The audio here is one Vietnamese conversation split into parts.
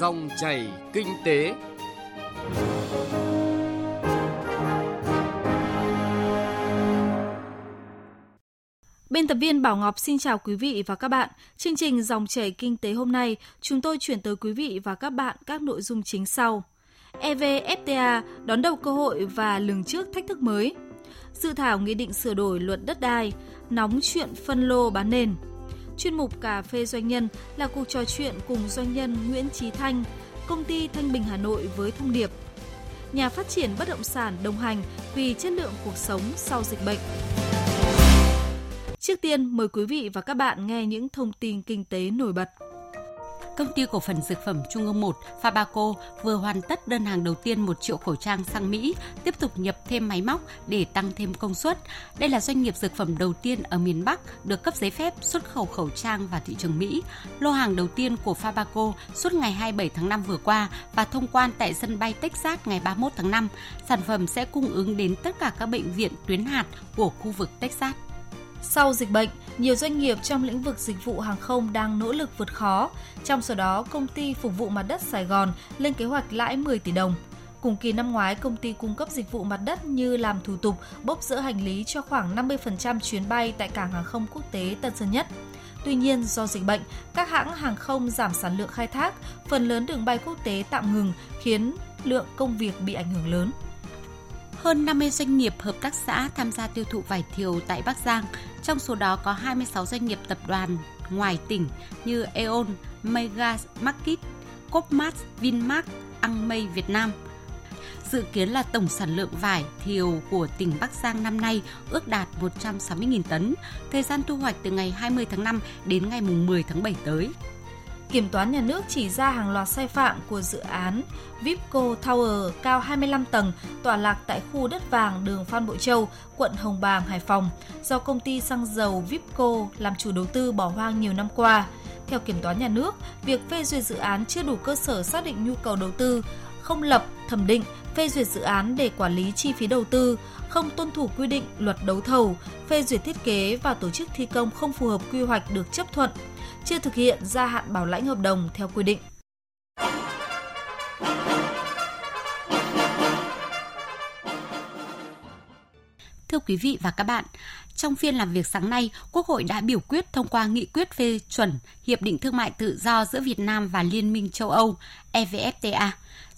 Dòng chảy kinh tế. Biên tập viên Bảo Ngọc xin chào quý vị và các bạn. Chương trình Dòng chảy kinh tế hôm nay, chúng tôi chuyển tới quý vị và các bạn các nội dung chính sau. EVFTA đón đầu cơ hội và lường trước thách thức mới. Dự thảo nghị định sửa đổi luật đất đai, nóng chuyện phân lô bán nền. Chuyên mục Cà phê Doanh nhân là cuộc trò chuyện cùng doanh nhân Nguyễn Trí Thanh, công ty Thanh Bình Hà Nội với thông điệp Nhà phát triển bất động sản đồng hành vì chất lượng cuộc sống sau dịch bệnh. Trước tiên, mời quý vị và các bạn nghe những thông tin kinh tế nổi bật. Công ty cổ phần dược phẩm Trung ương 1 Fabaco vừa hoàn tất đơn hàng đầu tiên 1 triệu khẩu trang sang Mỹ, tiếp tục nhập thêm máy móc để tăng thêm công suất. Đây là doanh nghiệp dược phẩm đầu tiên ở miền Bắc được cấp giấy phép xuất khẩu khẩu trang vào thị trường Mỹ. Lô hàng đầu tiên của Fabaco suốt ngày 27 tháng 5 vừa qua và thông quan tại sân bay Texas ngày 31 tháng 5. Sản phẩm sẽ cung ứng đến tất cả các bệnh viện tuyến hạt của khu vực Texas. Sau dịch bệnh, nhiều doanh nghiệp trong lĩnh vực dịch vụ hàng không đang nỗ lực vượt khó. Trong số đó, công ty phục vụ mặt đất Sài Gòn lên kế hoạch lãi 10 tỷ đồng. Cùng kỳ năm ngoái, công ty cung cấp dịch vụ mặt đất như làm thủ tục, bốc dỡ hành lý cho khoảng 50% chuyến bay tại cảng hàng không quốc tế Tân Sơn Nhất. Tuy nhiên, do dịch bệnh, các hãng hàng không giảm sản lượng khai thác, phần lớn đường bay quốc tế tạm ngừng khiến lượng công việc bị ảnh hưởng lớn. Hơn 50 doanh nghiệp hợp tác xã tham gia tiêu thụ vải thiều tại Bắc Giang, trong số đó có 26 doanh nghiệp tập đoàn ngoài tỉnh như Aeon, Mega Market, Copmart, Vinmark, Ăn Mây Việt Nam. Dự kiến là tổng sản lượng vải thiều của tỉnh Bắc Giang năm nay ước đạt 160.000 tấn, thời gian thu hoạch từ ngày 20 tháng 5 đến ngày 10 tháng 7 tới. Kiểm toán nhà nước chỉ ra hàng loạt sai phạm của dự án Vipco Tower cao 25 tầng tọa lạc tại khu đất vàng đường Phan Bội Châu, quận Hồng Bàng, Hải Phòng, do công ty xăng dầu Vipco làm chủ đầu tư bỏ hoang nhiều năm qua. Theo kiểm toán nhà nước, việc phê duyệt dự án chưa đủ cơ sở xác định nhu cầu đầu tư, không lập, thẩm định, phê duyệt dự án để quản lý chi phí đầu tư, không tuân thủ quy định luật đấu thầu, phê duyệt thiết kế và tổ chức thi công không phù hợp quy hoạch được chấp thuận, chưa thực hiện gia hạn bảo lãnh hợp đồng theo quy định. Thưa quý vị và các bạn, trong phiên làm việc sáng nay, Quốc hội đã biểu quyết thông qua nghị quyết phê chuẩn Hiệp định Thương mại Tự do giữa Việt Nam và Liên minh châu Âu EVFTA.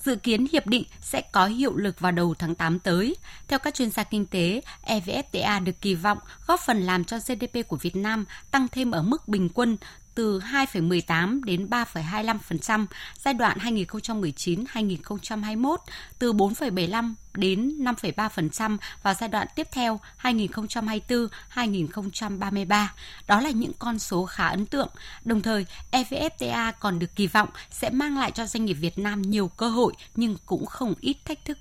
Dự kiến hiệp định sẽ có hiệu lực vào đầu tháng 8 tới. Theo các chuyên gia kinh tế, EVFTA được kỳ vọng góp phần làm cho GDP của Việt Nam tăng thêm ở mức bình quân từ 2,18 đến 3,25% giai đoạn 2019-2021, từ 4,75 đến 5,3% vào giai đoạn tiếp theo 2024-2033. Đó là những con số khá ấn tượng. Đồng thời, EVFTA còn được kỳ vọng sẽ mang lại cho doanh nghiệp Việt Nam nhiều cơ hội nhưng cũng không ít thách thức.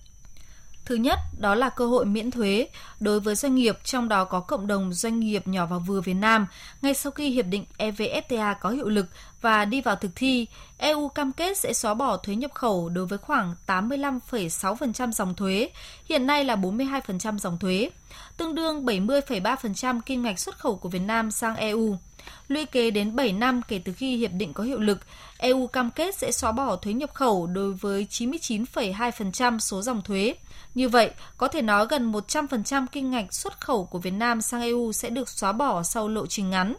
Thứ nhất, đó là cơ hội miễn thuế đối với doanh nghiệp, trong đó có cộng đồng doanh nghiệp nhỏ và vừa Việt Nam. Ngay sau khi hiệp định EVFTA có hiệu lực và đi vào thực thi, EU cam kết sẽ xóa bỏ thuế nhập khẩu đối với khoảng 85,6% dòng thuế, hiện nay là 42% dòng thuế, tương đương 70,3% kim ngạch xuất khẩu của Việt Nam sang EU. Lũy kế đến 7 năm kể từ khi hiệp định có hiệu lực, EU cam kết sẽ xóa bỏ thuế nhập khẩu đối với 99,2% số dòng thuế. Như vậy, có thể nói gần 100% kinh ngạch xuất khẩu của Việt Nam sang EU sẽ được xóa bỏ sau lộ trình ngắn.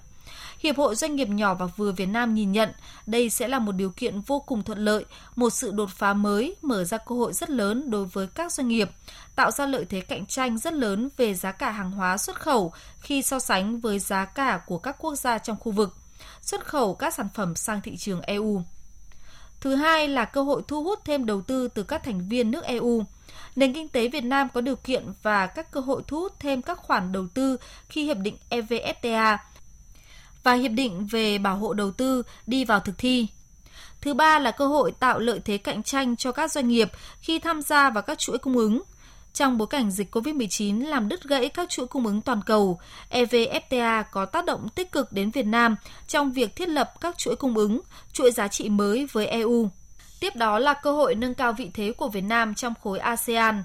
Hiệp hội Doanh nghiệp nhỏ và vừa Việt Nam nhìn nhận đây sẽ là một điều kiện vô cùng thuận lợi, một sự đột phá mới mở ra cơ hội rất lớn đối với các doanh nghiệp, tạo ra lợi thế cạnh tranh rất lớn về giá cả hàng hóa xuất khẩu khi so sánh với giá cả của các quốc gia trong khu vực, xuất khẩu các sản phẩm sang thị trường EU. Thứ hai là cơ hội thu hút thêm đầu tư từ các thành viên nước EU. Nền kinh tế Việt Nam có điều kiện và các cơ hội thu hút thêm các khoản đầu tư khi hiệp định EVFTA và hiệp định về bảo hộ đầu tư đi vào thực thi. Thứ ba là cơ hội tạo lợi thế cạnh tranh cho các doanh nghiệp khi tham gia vào các chuỗi cung ứng. Trong bối cảnh dịch COVID-19 làm đứt gãy các chuỗi cung ứng toàn cầu, EVFTA có tác động tích cực đến Việt Nam trong việc thiết lập các chuỗi cung ứng, chuỗi giá trị mới với EU. Tiếp đó là cơ hội nâng cao vị thế của Việt Nam trong khối ASEAN.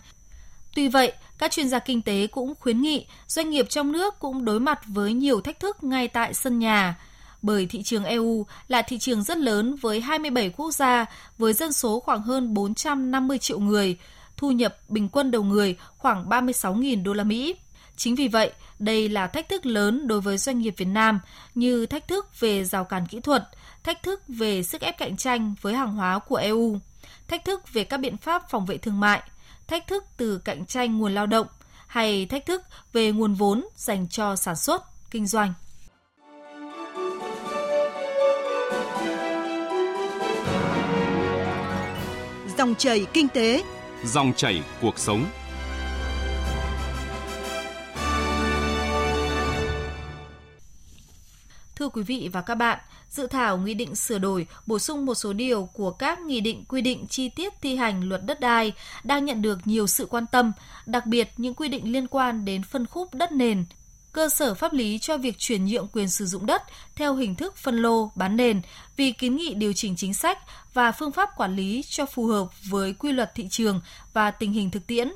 Tuy vậy, các chuyên gia kinh tế cũng khuyến nghị doanh nghiệp trong nước cũng đối mặt với nhiều thách thức ngay tại sân nhà. bởi thị trường EU là thị trường rất lớn với 27 quốc gia với dân số khoảng hơn 450 triệu người, thu nhập bình quân đầu người khoảng 36.000 đô la Mỹ. Chính vì vậy, đây là thách thức lớn đối với doanh nghiệp Việt Nam như thách thức về rào cản kỹ thuật, thách thức về sức ép cạnh tranh với hàng hóa của EU, thách thức về các biện pháp phòng vệ thương mại, thách thức từ cạnh tranh nguồn lao động hay thách thức về nguồn vốn dành cho sản xuất, kinh doanh. Dòng chảy kinh tế, dòng chảy cuộc sống. Thưa quý vị và các bạn, dự thảo nghị định sửa đổi, bổ sung một số điều của các nghị định quy định chi tiết thi hành luật đất đai đang nhận được nhiều sự quan tâm, đặc biệt những quy định liên quan đến phân khúc đất nền, cơ sở pháp lý cho việc chuyển nhượng quyền sử dụng đất theo hình thức phân lô bán nền vì kiến nghị điều chỉnh chính sách và phương pháp quản lý cho phù hợp với quy luật thị trường và tình hình thực tiễn.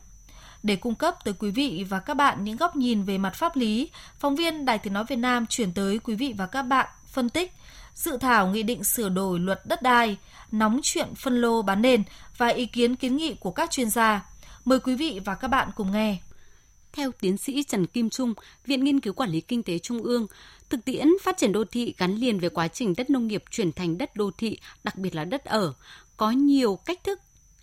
Để cung cấp tới quý vị và các bạn những góc nhìn về mặt pháp lý, phóng viên Đài Tiếng Nói Việt Nam chuyển tới quý vị và các bạn phân tích dự thảo nghị định sửa đổi luật đất đai, nóng chuyện phân lô bán nền và ý kiến kiến nghị của các chuyên gia. Mời quý vị và các bạn cùng nghe. Theo tiến sĩ Trần Kim Trung, Viện Nghiên cứu Quản lý Kinh tế Trung ương, thực tiễn phát triển đô thị gắn liền với quá trình đất nông nghiệp chuyển thành đất đô thị, đặc biệt là đất ở, có nhiều cách thức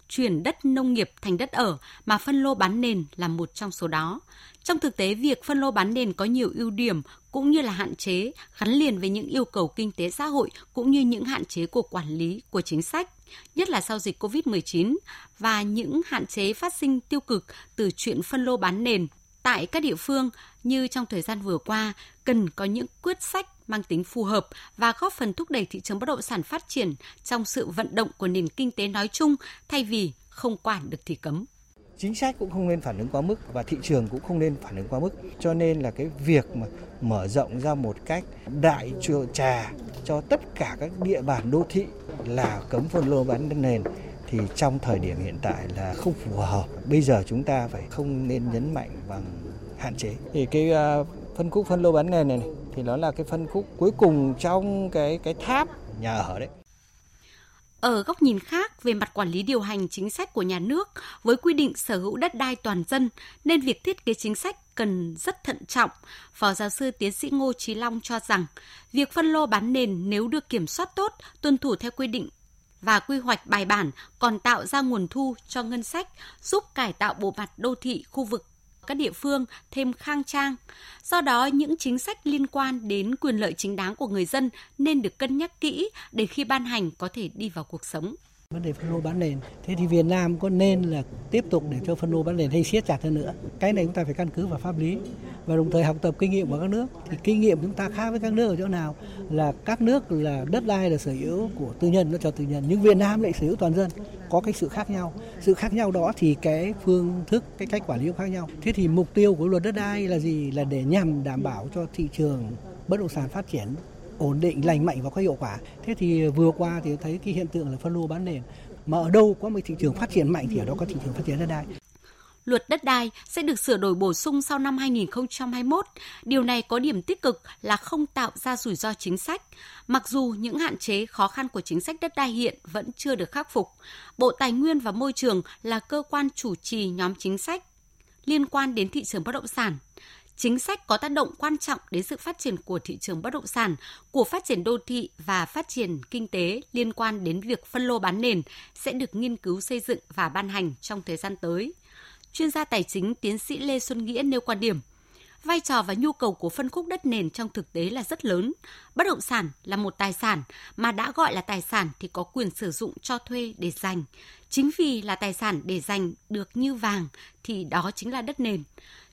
chuyển đất nông nghiệp thành đất ở mà phân lô bán nền là một trong số đó. Trong thực tế, việc phân lô bán nền có nhiều ưu điểm cũng như là hạn chế gắn liền với những yêu cầu kinh tế xã hội cũng như những hạn chế của quản lý của chính sách, nhất là sau dịch COVID-19 và những hạn chế phát sinh tiêu cực từ chuyện phân lô bán nền tại các địa phương như trong thời gian vừa qua, cần có những quyết sách mang tính phù hợp và góp phần thúc đẩy thị trường bất động sản phát triển trong sự vận động của nền kinh tế nói chung, thay vì không quản được thì cấm. Chính sách cũng không nên phản ứng quá mức và thị trường cũng không nên phản ứng quá mức. Cho nên là cái việc mà mở rộng ra một cách đại trà cho tất cả các địa bàn đô thị là cấm phân lô bán nền thì trong thời điểm hiện tại là không phù hợp. Bây giờ chúng ta phải không nên nhấn mạnh bằng hạn chế. Thì cái uh, phân khúc phân lô bán nền này, này thì nó là cái phân khúc cuối cùng trong cái cái tháp nhà ở đấy. Ở góc nhìn khác về mặt quản lý điều hành chính sách của nhà nước với quy định sở hữu đất đai toàn dân nên việc thiết kế chính sách cần rất thận trọng. Phó giáo sư tiến sĩ Ngô Trí Long cho rằng việc phân lô bán nền nếu được kiểm soát tốt, tuân thủ theo quy định và quy hoạch bài bản còn tạo ra nguồn thu cho ngân sách, giúp cải tạo bộ mặt đô thị khu vực các địa phương thêm khang trang. Do đó, những chính sách liên quan đến quyền lợi chính đáng của người dân nên được cân nhắc kỹ để khi ban hành có thể đi vào cuộc sống. Vấn đề phân lô bán nền thế thì Việt Nam có nên là tiếp tục để cho phân lô bán nền hay siết chặt hơn nữa? Cái này chúng ta phải căn cứ vào pháp lý và đồng thời học tập kinh nghiệm của các nước. Thì kinh nghiệm chúng ta khác với các nước ở chỗ nào là các nước là đất đai là sở hữu của tư nhân nó cho tư nhân. Nhưng Việt Nam lại sở hữu toàn dân có cái sự khác nhau. Sự khác nhau đó thì cái phương thức cái cách quản lý cũng khác nhau. Thế thì mục tiêu của luật đất đai là gì? Là để nhằm đảm bảo cho thị trường bất động sản phát triển ổn định, lành mạnh và có hiệu quả. Thế thì vừa qua thì thấy cái hiện tượng là phân lô bán nền. Mà ở đâu có một thị trường phát triển mạnh thì ở đó có thị trường phát triển đất đai. Luật đất đai sẽ được sửa đổi bổ sung sau năm 2021. Điều này có điểm tích cực là không tạo ra rủi ro chính sách. Mặc dù những hạn chế khó khăn của chính sách đất đai hiện vẫn chưa được khắc phục, Bộ Tài nguyên và Môi trường là cơ quan chủ trì nhóm chính sách liên quan đến thị trường bất động sản chính sách có tác động quan trọng đến sự phát triển của thị trường bất động sản, của phát triển đô thị và phát triển kinh tế liên quan đến việc phân lô bán nền sẽ được nghiên cứu xây dựng và ban hành trong thời gian tới. Chuyên gia tài chính tiến sĩ Lê Xuân Nghĩa nêu quan điểm, vai trò và nhu cầu của phân khúc đất nền trong thực tế là rất lớn. Bất động sản là một tài sản mà đã gọi là tài sản thì có quyền sử dụng cho thuê để dành. Chính vì là tài sản để dành được như vàng thì đó chính là đất nền.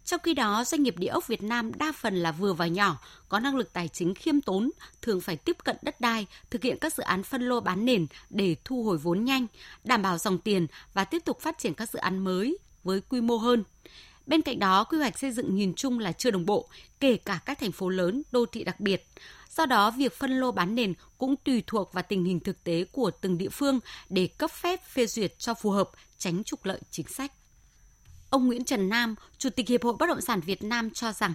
Trong khi đó, doanh nghiệp địa ốc Việt Nam đa phần là vừa và nhỏ, có năng lực tài chính khiêm tốn, thường phải tiếp cận đất đai, thực hiện các dự án phân lô bán nền để thu hồi vốn nhanh, đảm bảo dòng tiền và tiếp tục phát triển các dự án mới với quy mô hơn. Bên cạnh đó, quy hoạch xây dựng nhìn chung là chưa đồng bộ, kể cả các thành phố lớn, đô thị đặc biệt. Do đó, việc phân lô bán nền cũng tùy thuộc vào tình hình thực tế của từng địa phương để cấp phép phê duyệt cho phù hợp, tránh trục lợi chính sách. Ông Nguyễn Trần Nam, Chủ tịch Hiệp hội Bất động sản Việt Nam cho rằng,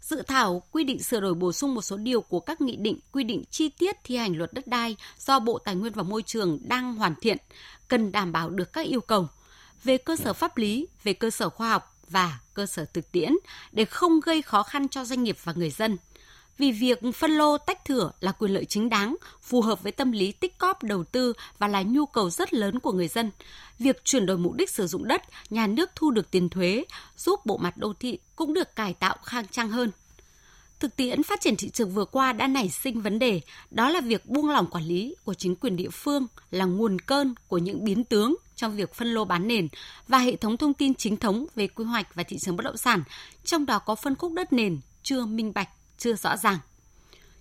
Dự thảo quy định sửa đổi bổ sung một số điều của các nghị định quy định chi tiết thi hành luật đất đai do Bộ Tài nguyên và Môi trường đang hoàn thiện, cần đảm bảo được các yêu cầu về cơ sở pháp lý, về cơ sở khoa học và cơ sở thực tiễn để không gây khó khăn cho doanh nghiệp và người dân. Vì việc phân lô tách thửa là quyền lợi chính đáng, phù hợp với tâm lý tích cóp đầu tư và là nhu cầu rất lớn của người dân. Việc chuyển đổi mục đích sử dụng đất, nhà nước thu được tiền thuế, giúp bộ mặt đô thị cũng được cải tạo khang trang hơn. Thực tiễn phát triển thị trường vừa qua đã nảy sinh vấn đề, đó là việc buông lỏng quản lý của chính quyền địa phương là nguồn cơn của những biến tướng trong việc phân lô bán nền và hệ thống thông tin chính thống về quy hoạch và thị trường bất động sản, trong đó có phân khúc đất nền chưa minh bạch, chưa rõ ràng.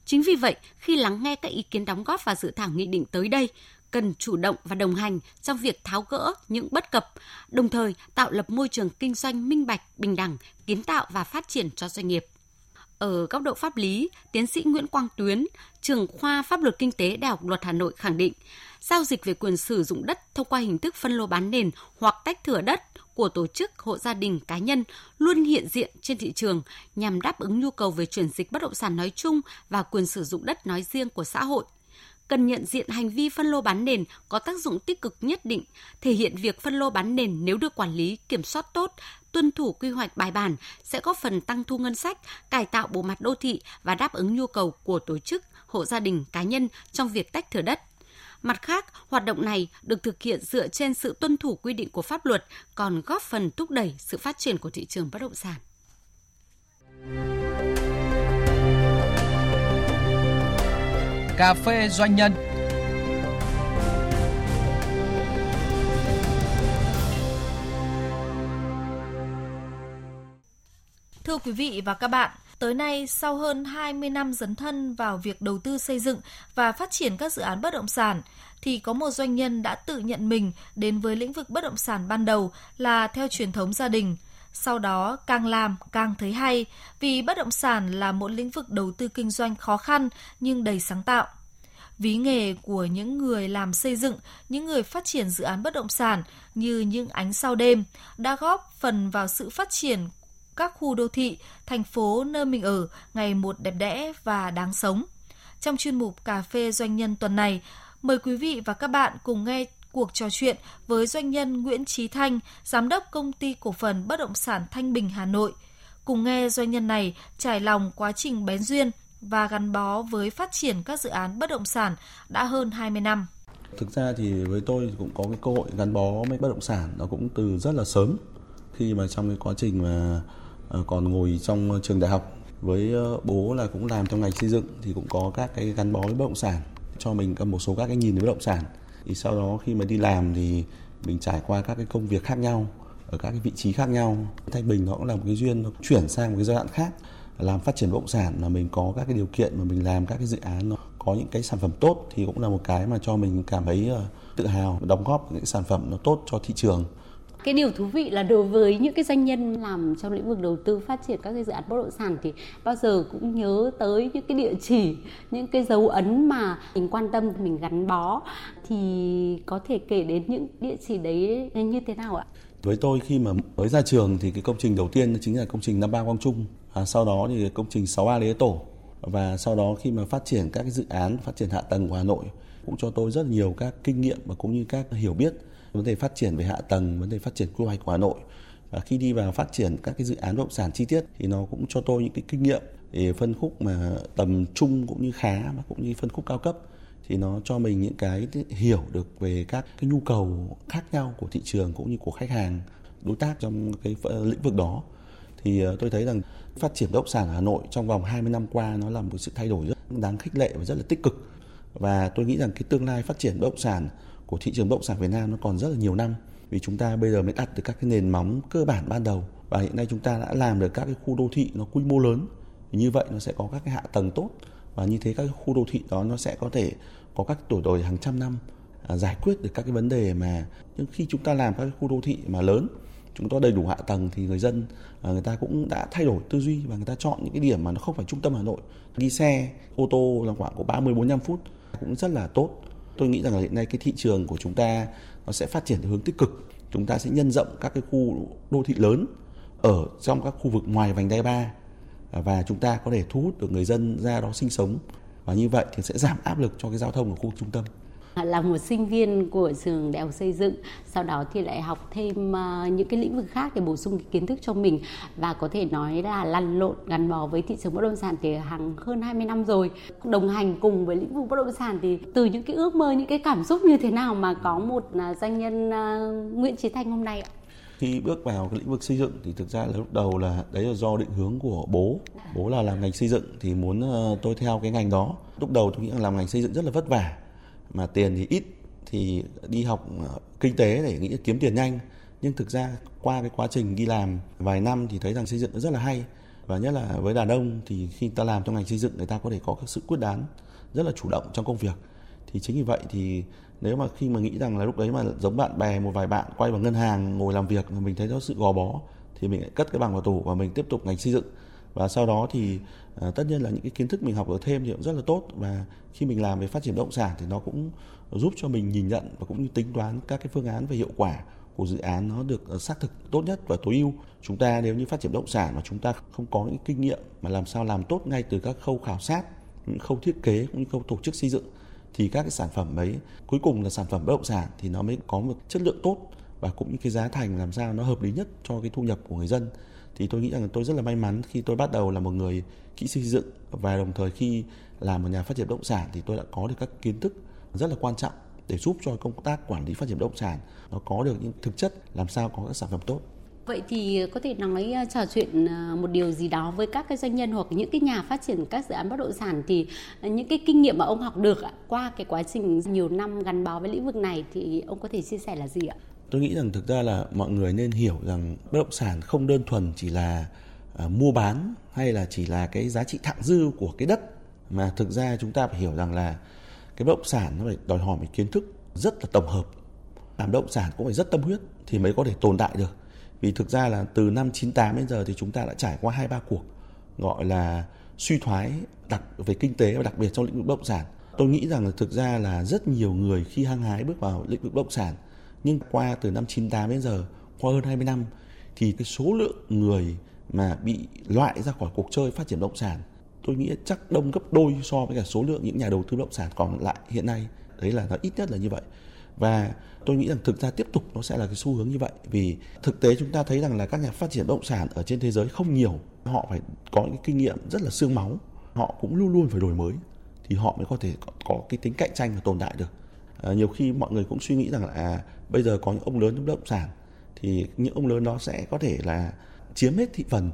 Chính vì vậy, khi lắng nghe các ý kiến đóng góp vào dự thảo nghị định tới đây, cần chủ động và đồng hành trong việc tháo gỡ những bất cập, đồng thời tạo lập môi trường kinh doanh minh bạch, bình đẳng, kiến tạo và phát triển cho doanh nghiệp. Ở góc độ pháp lý, tiến sĩ Nguyễn Quang Tuyến, trưởng khoa pháp luật kinh tế Đại học Luật Hà Nội khẳng định, giao dịch về quyền sử dụng đất thông qua hình thức phân lô bán nền hoặc tách thửa đất của tổ chức, hộ gia đình, cá nhân luôn hiện diện trên thị trường nhằm đáp ứng nhu cầu về chuyển dịch bất động sản nói chung và quyền sử dụng đất nói riêng của xã hội cần nhận diện hành vi phân lô bán nền có tác dụng tích cực nhất định, thể hiện việc phân lô bán nền nếu được quản lý, kiểm soát tốt, tuân thủ quy hoạch bài bản sẽ góp phần tăng thu ngân sách, cải tạo bộ mặt đô thị và đáp ứng nhu cầu của tổ chức, hộ gia đình, cá nhân trong việc tách thửa đất. Mặt khác, hoạt động này được thực hiện dựa trên sự tuân thủ quy định của pháp luật, còn góp phần thúc đẩy sự phát triển của thị trường bất động sản. Cà phê doanh nhân Thưa quý vị và các bạn, tới nay sau hơn 20 năm dấn thân vào việc đầu tư xây dựng và phát triển các dự án bất động sản, thì có một doanh nhân đã tự nhận mình đến với lĩnh vực bất động sản ban đầu là theo truyền thống gia đình. Sau đó càng làm càng thấy hay vì bất động sản là một lĩnh vực đầu tư kinh doanh khó khăn nhưng đầy sáng tạo. Ví nghề của những người làm xây dựng, những người phát triển dự án bất động sản như những ánh sao đêm đã góp phần vào sự phát triển các khu đô thị, thành phố nơi mình ở ngày một đẹp đẽ và đáng sống. Trong chuyên mục Cà phê Doanh nhân tuần này, mời quý vị và các bạn cùng nghe cuộc trò chuyện với doanh nhân Nguyễn Trí Thanh, giám đốc công ty cổ phần bất động sản Thanh Bình Hà Nội. Cùng nghe doanh nhân này trải lòng quá trình bén duyên và gắn bó với phát triển các dự án bất động sản đã hơn 20 năm. Thực ra thì với tôi cũng có cái cơ hội gắn bó với bất động sản nó cũng từ rất là sớm khi mà trong cái quá trình mà ờ, còn ngồi trong trường đại học với ờ, bố là cũng làm trong ngành xây dựng thì cũng có các cái gắn bó với bất động sản cho mình một số các cái nhìn về bất động sản thì sau đó khi mà đi làm thì mình trải qua các cái công việc khác nhau, ở các cái vị trí khác nhau. Thanh bình nó cũng là một cái duyên, nó chuyển sang một cái giai đoạn khác, làm phát triển bất động sản là mình có các cái điều kiện mà mình làm các cái dự án nó có những cái sản phẩm tốt thì cũng là một cái mà cho mình cảm thấy ờ, tự hào, đóng góp những sản phẩm nó tốt cho thị trường cái điều thú vị là đối với những cái doanh nhân làm trong lĩnh vực đầu tư phát triển các cái dự án bất động sản thì bao giờ cũng nhớ tới những cái địa chỉ những cái dấu ấn mà mình quan tâm mình gắn bó. Thì có thể kể đến những địa chỉ đấy như thế nào ạ? Với tôi khi mà mới ra trường thì cái công trình đầu tiên chính là công trình năm ba Quang Trung à, sau đó thì công trình 6A lê Tổ. Và sau đó khi mà phát triển các cái dự án phát triển hạ tầng của Hà Nội cũng cho tôi rất nhiều các kinh nghiệm và cũng như các hiểu biết vấn đề phát triển về hạ tầng, vấn đề phát triển quy hoạch của Hà Nội. Và khi đi vào phát triển các cái dự án bất động sản chi tiết thì nó cũng cho tôi những cái kinh nghiệm để phân khúc mà tầm trung cũng như khá và cũng như phân khúc cao cấp. Thì nó cho mình những cái hiểu được về các cái nhu cầu khác nhau của thị trường cũng như của khách hàng đối tác trong cái lĩnh vực đó. Thì ờ, tôi thấy rằng phát triển bất động sản ở Hà Nội trong vòng 20 năm qua nó là một sự thay đổi rất đáng khích lệ và rất là tích cực. Và tôi nghĩ rằng cái tương lai phát triển bất động sản của thị trường bất động sản Việt Nam nó còn rất là nhiều năm. Vì chúng ta bây giờ mới đặt được các cái nền móng cơ bản ban đầu. Và hiện nay chúng ta đã làm được các cái khu đô thị nó quy mô lớn. Thì như vậy nó sẽ có các cái hạ tầng tốt. Và như thế các cái khu đô thị đó nó sẽ có thể có các tuổi đời hàng trăm năm à, giải quyết được các cái vấn đề mà nhưng khi chúng ta làm các cái khu đô thị mà lớn chúng ta đầy đủ hạ tầng thì người dân à, người ta cũng đã thay đổi tư duy và người ta chọn những cái điểm mà nó không phải trung tâm Hà Nội. Đi xe ô tô là khoảng có 30 45 phút cũng rất là tốt tôi nghĩ rằng là hiện nay cái thị trường của chúng ta nó sẽ phát triển theo hướng tích cực. Chúng ta sẽ nhân rộng các cái khu đô thị lớn ở trong các khu vực ngoài vành đai ba và chúng ta có thể thu hút được người dân ra đó sinh sống. Và như vậy thì sẽ giảm áp lực cho cái giao thông ở khu trung tâm. Ờ, là một sinh viên của trường đại học xây dựng. Sau đó thì lại học thêm ờ, những cái lĩnh vực khác để bổ sung cái kiến thức cho mình. Và có thể nói là lăn lộn, gắn bó với thị trường bất động sản thì hàng hơn 20 năm rồi. Đồng hành cùng với lĩnh vực bất động sản thì từ những cái ước mơ, những cái cảm xúc như thế nào mà có một ờ, doanh nhân Nguyễn Chí Thanh hôm nay ạ? Khi bước vào cái lĩnh vực xây dựng thì thực ra là lúc đầu là đấy là do định hướng của bố. Bố là làm ngành xây dựng thì muốn tôi theo cái ngành đó. Lúc đầu tôi nghĩ là làm ngành xây dựng rất là vất vả mà tiền thì ít, thì đi học ờ, kinh tế để nghĩ kiếm tiền nhanh. Nhưng thực ra qua cái quá trình đi làm vài năm thì thấy rằng xây dựng rất là hay. Và nhất là với đàn ông thì khi ta làm trong ngành xây dựng, người ta có thể có cái sự quyết đoán rất là chủ động trong công việc. Thì chính vì vậy thì nếu mà khi mà nghĩ rằng là lúc đấy mà giống bạn bè một vài bạn quay vào ngân hàng ngồi làm việc mà mình thấy có sự gò bó, thì mình lại cất cái bằng vào tủ và mình tiếp tục ngành xây dựng và sau đó thì à, tất nhiên là những cái kiến thức mình học được thêm thì cũng rất là tốt và khi mình làm về phát triển bất động sản thì nó cũng giúp cho mình nhìn nhận và cũng như tính toán các cái phương án về hiệu quả của dự án nó được ờ, xác thực tốt nhất và tối ưu. Chúng ta nếu như phát triển bất động sản mà chúng ta không có những kinh nghiệm mà làm sao làm tốt ngay từ các khâu khảo sát, những khâu thiết kế cũng như khâu tổ chức xây dựng thì các cái sản phẩm ấy cuối cùng là sản phẩm bất động sản thì nó mới có một chất lượng tốt và cũng như cái giá thành làm sao nó hợp lý nhất cho cái thu nhập của người dân thì tôi nghĩ rằng tôi rất là may mắn khi tôi bắt đầu là một người kỹ xây dựng và đồng thời khi làm một nhà phát triển bất động sản thì tôi đã có được các kiến thức rất là quan trọng để giúp cho công tác quản lý phát triển bất động sản nó có được những thực chất, làm sao có các sản phẩm tốt Vậy thì có thể nói ờ, trò chuyện ờ, một điều gì đó với các cái doanh nhân hoặc những cái nhà phát triển các dự án bất động sản thì ờ, những cái kinh nghiệm mà ông học được qua cái quá trình nhiều năm gắn bó với lĩnh vực này thì ông có thể chia sẻ là gì ạ? Tôi nghĩ rằng thực ra là mọi người nên hiểu rằng bất động sản không đơn thuần chỉ là uh, mua bán hay là chỉ là cái giá trị thặng dư của cái đất mà thực ra chúng ta phải hiểu rằng là cái bất động sản nó phải đòi hỏi một kiến thức rất là tổng hợp. Làm bất động sản cũng phải rất tâm huyết thì mới có thể tồn tại được. Vì thực ra là từ năm 98 đến giờ thì chúng ta đã trải qua hai ba cuộc gọi là suy thoái đặc về kinh tế và đặc biệt trong lĩnh vực bất động sản. Tôi nghĩ rằng là thực ra là rất nhiều người khi hăng hái bước vào lĩnh vực bất động sản nhưng qua từ năm 98 đến giờ qua hơn 20 năm thì cái số lượng người mà bị loại ra khỏi cuộc chơi phát triển bất động sản tôi nghĩ chắc đông gấp đôi so với cả số lượng những nhà đầu tư bất động sản còn lại hiện nay. Đấy là nó ít nhất là như vậy. Và tôi nghĩ rằng thực ra tiếp tục nó sẽ là cái xu hướng như vậy vì thực tế chúng ta thấy rằng là các nhà phát triển bất động sản ở trên thế giới không nhiều. Họ phải có những kinh nghiệm rất là xương máu. Họ cũng luôn luôn phải đổi mới thì họ mới có thể có, cái tính cạnh tranh và tồn tại được. À, nhiều khi mọi người cũng suy nghĩ rằng là à, bây giờ có những ông lớn trong bất động sản thì những ông lớn đó sẽ có thể là chiếm hết thị phần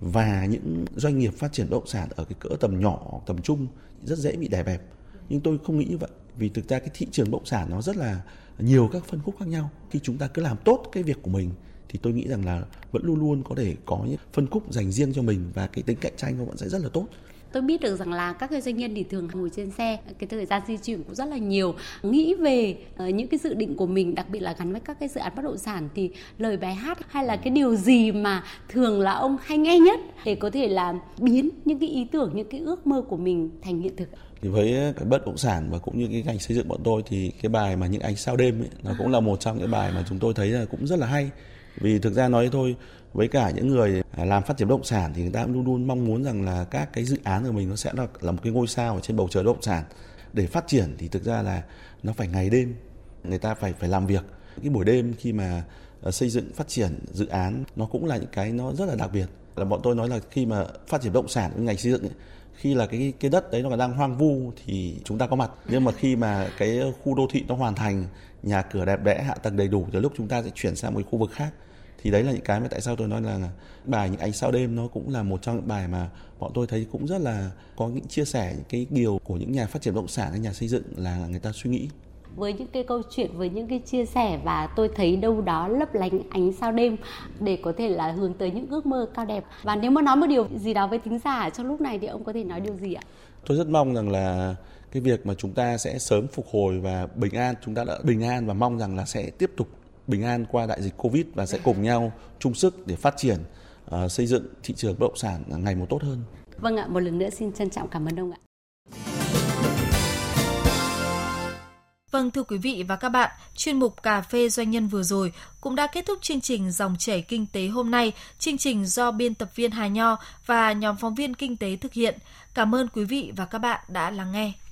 và những doanh nghiệp phát triển bất động sản ở cái cỡ tầm nhỏ, tầm trung rất dễ bị đè bẹp. Nhưng tôi không nghĩ như vậy, vì thực ra cái thị trường bất động sản nó rất là nhiều các phân khúc khác nhau. Khi chúng ta cứ làm tốt cái việc của mình thì tôi nghĩ rằng là vẫn luôn luôn có thể có những phân khúc dành riêng cho mình và cái tính cạnh tranh nó vẫn sẽ rất là tốt tôi biết được rằng là các cái doanh nhân thì thường ngồi trên xe cái thời gian di chuyển cũng rất là nhiều. Nghĩ về uh, những cái dự định của mình đặc biệt là gắn với các cái dự án bất động sản thì lời bài hát hay là cái điều gì mà thường là ông hay nghe nhất để có thể là biến những cái ý tưởng những cái ước mơ của mình thành hiện thực? Thì với cái bất động sản và cũng như cái ngành xây dựng bọn tôi thì cái bài mà những ánh sao đêm ấy, nó cũng là một trong những bài mà chúng tôi thấy là cũng rất là hay. Vì thực ra nói thôi với cả những người à, làm phát triển bất động sản thì người ta luôn luôn mong muốn rằng là các cái dự án của mình nó sẽ là, là một cái ngôi sao ở trên bầu trời bất động sản. Để phát triển thì thực ra là nó phải ngày đêm người ta phải phải làm việc. Cái buổi đêm khi mà à, xây dựng phát triển dự án nó cũng là những cái nó rất là đặc biệt. Là bọn tôi nói là khi mà phát triển bất động sản ngành xây dựng ấy, khi là cái cái đất đấy nó còn đang hoang vu thì chúng ta có mặt. Nhưng mà khi mà cái khu đô thị nó hoàn thành nhà cửa đẹp đẽ hạ tầng đầy đủ thì lúc chúng ta sẽ chuyển sang một khu vực khác thì đấy là những cái mà tại sao tôi nói là bài những ánh sao đêm nó cũng là một trong những bài mà bọn tôi thấy cũng rất là có những chia sẻ những cái điều của những nhà phát triển bất động sản hay nhà xây dựng là người ta suy nghĩ. Với những cái câu chuyện với những cái chia sẻ và tôi thấy đâu đó lấp lánh ánh sao đêm để có thể là hướng tới những ước mơ cao đẹp. Và nếu mà nói một điều gì đó với tính giả trong lúc này thì ông có thể nói điều gì ạ? Tôi rất mong rằng là cái việc mà chúng ta sẽ sớm phục hồi và bình an chúng ta đã bình an và mong rằng là sẽ tiếp tục bình an qua đại dịch covid và sẽ cùng nhau chung sức để phát triển uh, xây dựng thị trường bất động sản ngày một tốt hơn vâng ạ một lần nữa xin trân trọng cảm ơn ông ạ Vâng thưa quý vị và các bạn, chuyên mục Cà phê Doanh nhân vừa rồi cũng đã kết thúc chương trình Dòng chảy Kinh tế hôm nay. Chương trình do biên tập viên Hà Nho và nhóm phóng viên Kinh tế thực hiện. Cảm ơn quý vị và các bạn đã lắng nghe.